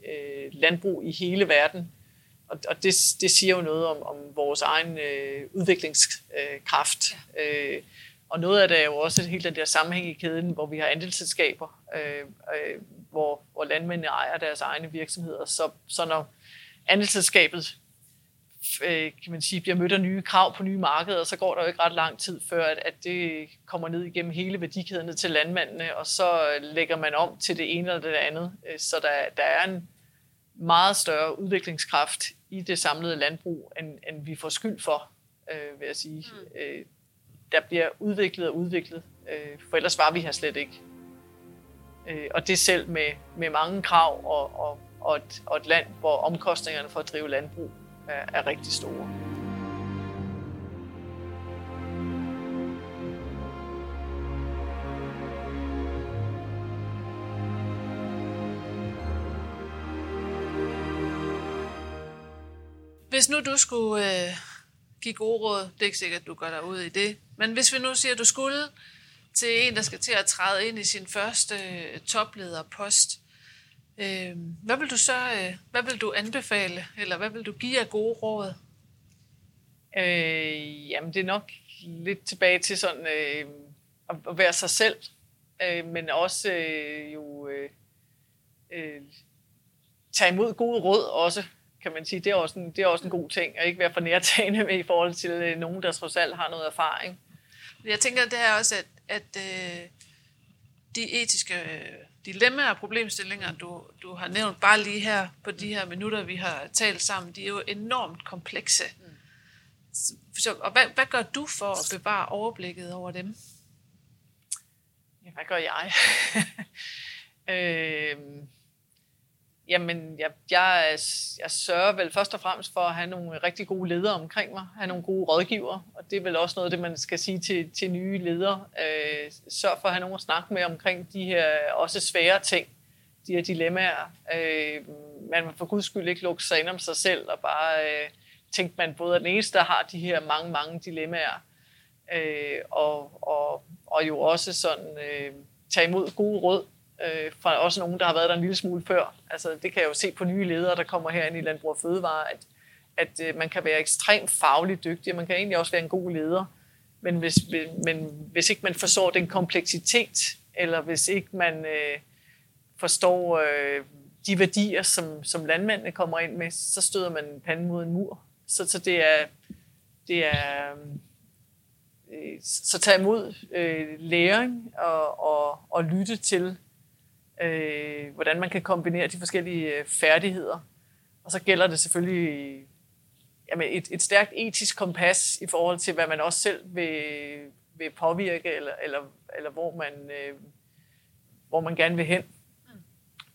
landbrug i hele verden og, og det, det siger jo noget om, om vores egen øh, udviklingskraft. Øh, øh, og noget af det er jo også helt den der sammenhæng i kæden, hvor vi har andelsselskaber, øh, øh, hvor, hvor landmændene ejer deres egne virksomheder. Så, så når andelsselskabet øh, kan man sige, bliver mødt af nye krav på nye markeder, så går der jo ikke ret lang tid før, at, at det kommer ned igennem hele værdikæden ned til landmændene, og så lægger man om til det ene eller det andet. Øh, så der, der er en meget større udviklingskraft i det samlede landbrug, end, end vi får skyld for, øh, vil jeg sige. Mm. Øh, der bliver udviklet og udviklet, øh, for ellers var vi her slet ikke. Øh, og det selv med, med mange krav og, og, og, et, og et land, hvor omkostningerne for at drive landbrug er, er rigtig store. Hvis nu du skulle øh, give gode råd, det er ikke sikkert, at du går derude i det, men hvis vi nu siger, at du skulle til en, der skal til at træde ind i sin første øh, toplederpost, øh, hvad vil du så øh, hvad vil du anbefale, eller hvad vil du give af gode råd? Øh, jamen, det er nok lidt tilbage til sådan øh, at være sig selv, øh, men også øh, jo øh, øh, tage imod gode råd også kan man sige. Det er også en, det er også en god ting, at ikke være for nærtagende med i forhold til øh, nogen, der trods alt har noget erfaring. Jeg tænker, det er også, at, at øh, de etiske øh, dilemmaer og problemstillinger, du, du har nævnt bare lige her på de her minutter, vi har talt sammen, de er jo enormt komplekse. Mm. Så, og hvad, hvad gør du for at bevare overblikket over dem? Ja, hvad gør jeg? øh, Jamen, jeg, jeg, jeg sørger vel først og fremmest for at have nogle rigtig gode ledere omkring mig, have nogle gode rådgiver, og det er vel også noget af det, man skal sige til, til nye ledere. Øh, sørg for at have nogen at snakke med omkring de her også svære ting, de her dilemmaer. Øh, man må for guds skyld ikke lukke sig ind om sig selv, og bare øh, tænke, man både er den eneste, der har de her mange, mange dilemmaer, øh, og, og, og jo også sådan øh, tage imod gode råd øh, fra også nogen, der har været der en lille smule før. Altså, det kan jeg jo se på nye ledere, der kommer her ind i Landbrug og Fødevare, at, at øh, man kan være ekstremt fagligt dygtig, og man kan egentlig også være en god leder. Men hvis, men hvis ikke man forstår den kompleksitet, eller hvis ikke man øh, forstår øh, de værdier, som, som landmændene kommer ind med, så støder man panden mod en mur. Så, så det er, det er øh, så tag imod øh, læring og, og, og lytte til øh, hvordan man kan kombinere de forskellige øh, færdigheder. Og så gælder det selvfølgelig jamen et, et stærkt etisk kompas i forhold til, hvad man også selv vil, vil påvirke, eller, eller, eller hvor, man, øh, hvor man gerne vil hen,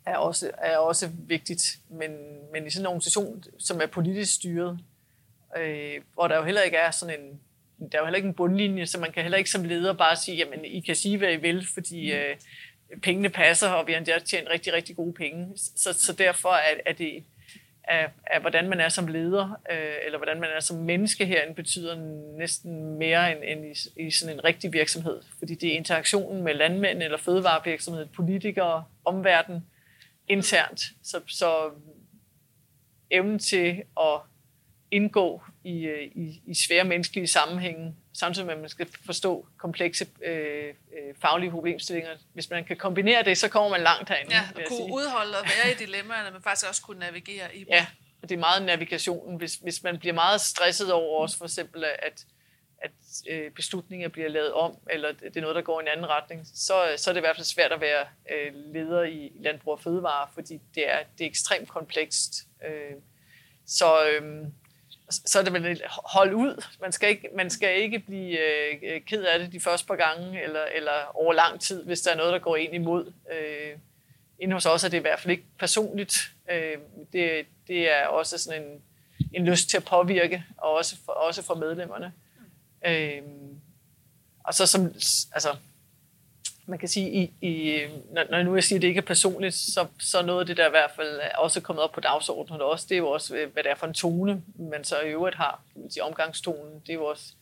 er også, er også vigtigt. Men, men i sådan en organisation, som er politisk styret, øh, hvor der jo heller ikke er sådan en der er jo heller ikke en bundlinje, så man kan heller ikke som leder bare sige, jamen I kan sige, hvad I vil, fordi mm. øh, pengene passer, og vi har tjent rigtig, rigtig gode penge. Så, så derfor er, er det, er, er, hvordan man er som leder, øh, eller hvordan man er som menneske herinde, betyder næsten mere end, end i, i sådan en rigtig virksomhed. Fordi det er interaktionen med landmænd eller fødevarevirksomhed, politikere, omverden, internt. Så, så evnen til at indgå i, øh, i, i svære menneskelige sammenhænge, samtidig med, at man skal forstå komplekse øh, øh, faglige problemstillinger. Hvis man kan kombinere det, så kommer man langt herinde. Ja, at kunne sige. udholde og være i dilemmaerne, men faktisk også kunne navigere i dem. Ja, og det er meget navigationen. Hvis, hvis man bliver meget stresset over også for eksempel, at, at øh, beslutninger bliver lavet om, eller det er noget, der går i en anden retning, så, så er det i hvert fald svært at være øh, leder i landbrug og fødevare, fordi det er, det er ekstremt komplekst. Øh, så... Øh, så er det vel hold ud. Man skal ikke, man skal ikke blive øh, ked af det de første par gange, eller, eller over lang tid, hvis der er noget, der går ind imod. Øh, inden hos os er det i hvert fald ikke personligt. Øh, det, det er også sådan en, en lyst til at påvirke, og også for, også for medlemmerne. Øh, og så som, altså, man kan sige, i, i, når, når nu jeg siger, at det ikke er personligt, så, så noget af det, der i hvert fald er også kommet op på dagsordenen også, det er jo også, øh, hvad det er for en tone, man så i øvrigt har. Sige, omgangstonen, det er jo også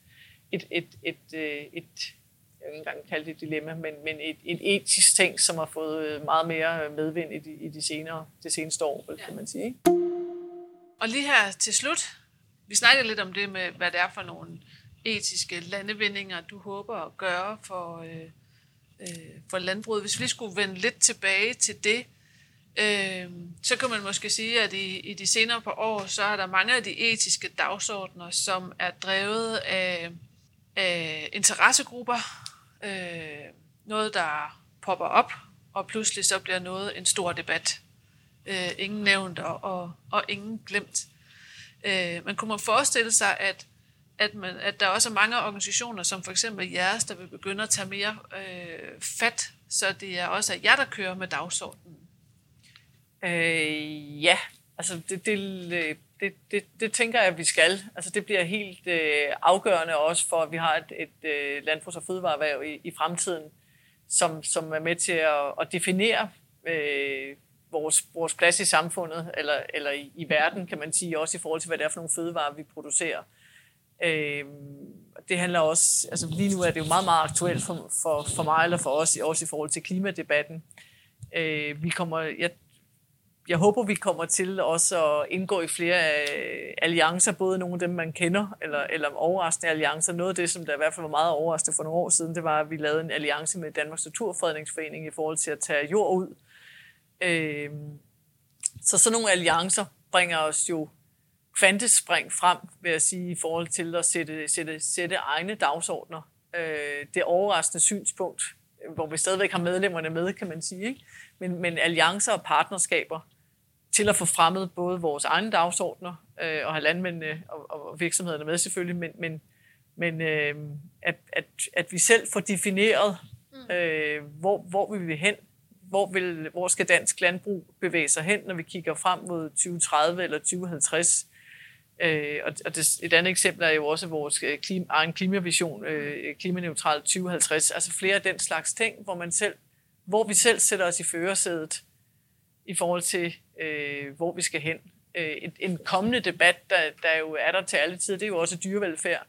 et, et, et, et, et jeg vil ikke engang kalde det et dilemma, men, men et, et etisk ting, som har fået øh, meget mere medvind i de, i de senere, det seneste år, ja. kan man sige. Og lige her til slut, vi snakkede lidt om det med, hvad det er for nogle etiske landevindinger, du håber at gøre for, øh, øh, for landbruget. Hvis vi skulle vende lidt tilbage til det, Øh, så kan man måske sige, at i, i de senere par år, så er der mange af de etiske dagsordner, som er drevet af, af interessegrupper. Øh, noget, der popper op, og pludselig så bliver noget en stor debat. Øh, ingen nævnt og, og, og ingen glemt. Øh, man kunne man forestille sig, at, at, man, at der også er mange organisationer, som for eksempel jeres, der vil begynde at tage mere øh, fat, så det er også jer, der kører med dagsordenen. Øh, ja, altså det, det, det, det, det tænker jeg, at vi skal. Altså det bliver helt øh, afgørende også for, at vi har et, et øh, landbrugs- og fødevareerhverv i, i fremtiden, som, som er med til at, at definere øh, vores, vores plads i samfundet, eller, eller i, i verden, kan man sige, også i forhold til, hvad det er for nogle fødevarer, vi producerer. Øh, Øh, det handler også, altså lige nu er det jo meget, meget aktuelt for, for, for mig eller for os, også i forhold til klimadebatten. Øh, vi kommer, jeg, jeg håber, vi kommer til også at indgå i flere øh, alliancer, både nogle af dem, man kender, eller, eller overraskende alliancer. Noget af det, som der i hvert fald var meget overraskende for nogle år siden, det var, at vi lavede en alliance med Danmarks Naturfredningsforening i forhold til at tage jord ud. Øh, så sådan nogle alliancer bringer os jo kvantespring frem, vil jeg sige, i forhold til at sætte, sætte, sætte egne dagsordner. Øh, det overraskende synspunkt, hvor vi stadigvæk har medlemmerne med, kan man sige, ikke? Men, men alliancer og partnerskaber til at få fremmet både vores egne dagsordner øh, og have landmændene og, og virksomhederne med selvfølgelig, men, men, men øh, at, at, at vi selv får defineret, øh, hvor, hvor vi vil hen, hvor, vil, hvor skal dansk landbrug bevæge sig hen, når vi kigger frem mod 2030 eller 2050. Øh, og det, et andet eksempel er jo også vores øh, klima, egen klimavision, øh, klimaneutral 2050, altså flere af den slags ting, hvor man selv, hvor vi selv sætter os i førersædet i forhold til, øh, hvor vi skal hen. Øh, en, en kommende debat, der, der jo er der til alle tider, det er jo også dyrevelfærd,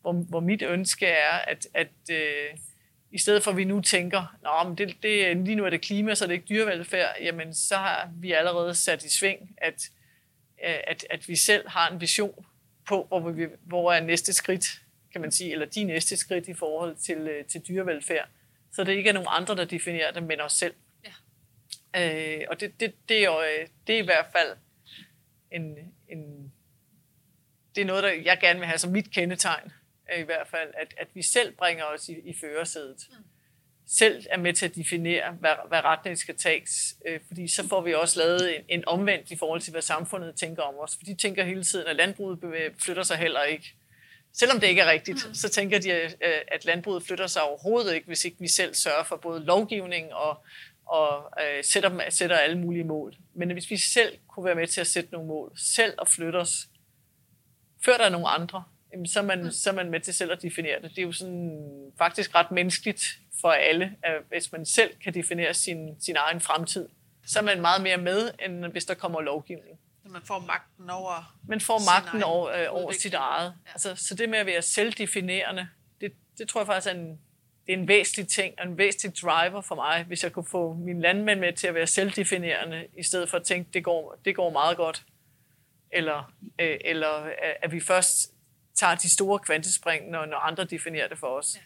hvor, hvor mit ønske er, at, at øh, i stedet for at vi nu tænker, Nå, men det, det, lige nu er det klima, så er det ikke dyrevelfærd, jamen så har vi allerede sat i sving, at at, at vi selv har en vision på, hvor, vi, hvor er næste skridt, kan man sige, eller de næste skridt i forhold til, øh, til dyrevelfærd. Så det ikke er nogen andre, der definerer det, men os selv. Ja. Øh, og det, det, det, er jo, øh, det er i hvert fald en, en, det er noget, der jeg gerne vil have som mit kendetegn, i hvert fald, at, at vi selv bringer os i, i førersædet. Mm selv er med til at definere, hvad, hvad retningen skal tages. Øh, fordi så får vi også lavet en, en omvendt i forhold til, hvad samfundet tænker om os. For de tænker hele tiden, at landbruget flytter sig heller ikke. Selvom det ikke er rigtigt, mm. så tænker de, øh, at landbruget flytter sig overhovedet ikke, hvis ikke vi selv sørger for både lovgivning og, og øh, sætter, sætter alle mulige mål. Men hvis vi selv kunne være med til at sætte nogle mål, selv at flytte os, før der er nogle andre, så er, man, mm. så er man med til selv at definere det. Det er jo sådan faktisk ret menneskeligt for alle, at hvis man selv kan definere sin, sin egen fremtid, så er man meget mere med, end hvis der kommer lovgivning. Så man får magten over Man får magten over, øh, over sit eget. Ja. Altså, så det med at være selvdefinerende, det, det tror jeg faktisk er en, det er en væsentlig ting, og en væsentlig driver for mig, hvis jeg kunne få min landmænd med til at være selvdefinerende, i stedet for at tænke, det går, det går meget godt. Eller, øh, eller at vi først tager de store kvantespring, når, når andre definerer det for os. Ja.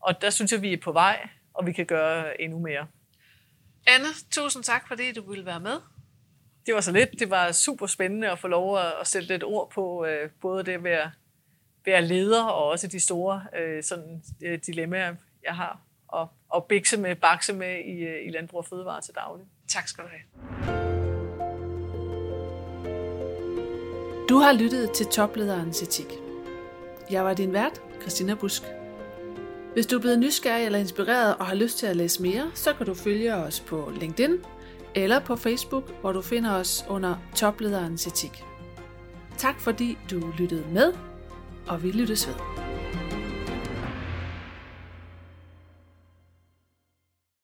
Og der synes jeg, vi er på vej, og vi kan gøre endnu mere. Anne, tusind tak, fordi du ville være med. Det var så lidt. Det var super spændende at få lov at, at sætte lidt ord på øh, både det at være, være leder, og også de store øh, sådan, øh, dilemmaer, jeg har, og, og bikse med, bakse med i, øh, i landbrug og fødevare til daglig. Tak skal du have. Du har lyttet til Toplederens Etik. Jeg var din vært, Christina Busk. Hvis du er blevet nysgerrig eller inspireret og har lyst til at læse mere, så kan du følge os på LinkedIn eller på Facebook, hvor du finder os under Toplederens Etik. Tak fordi du lyttede med, og vi lyttes ved.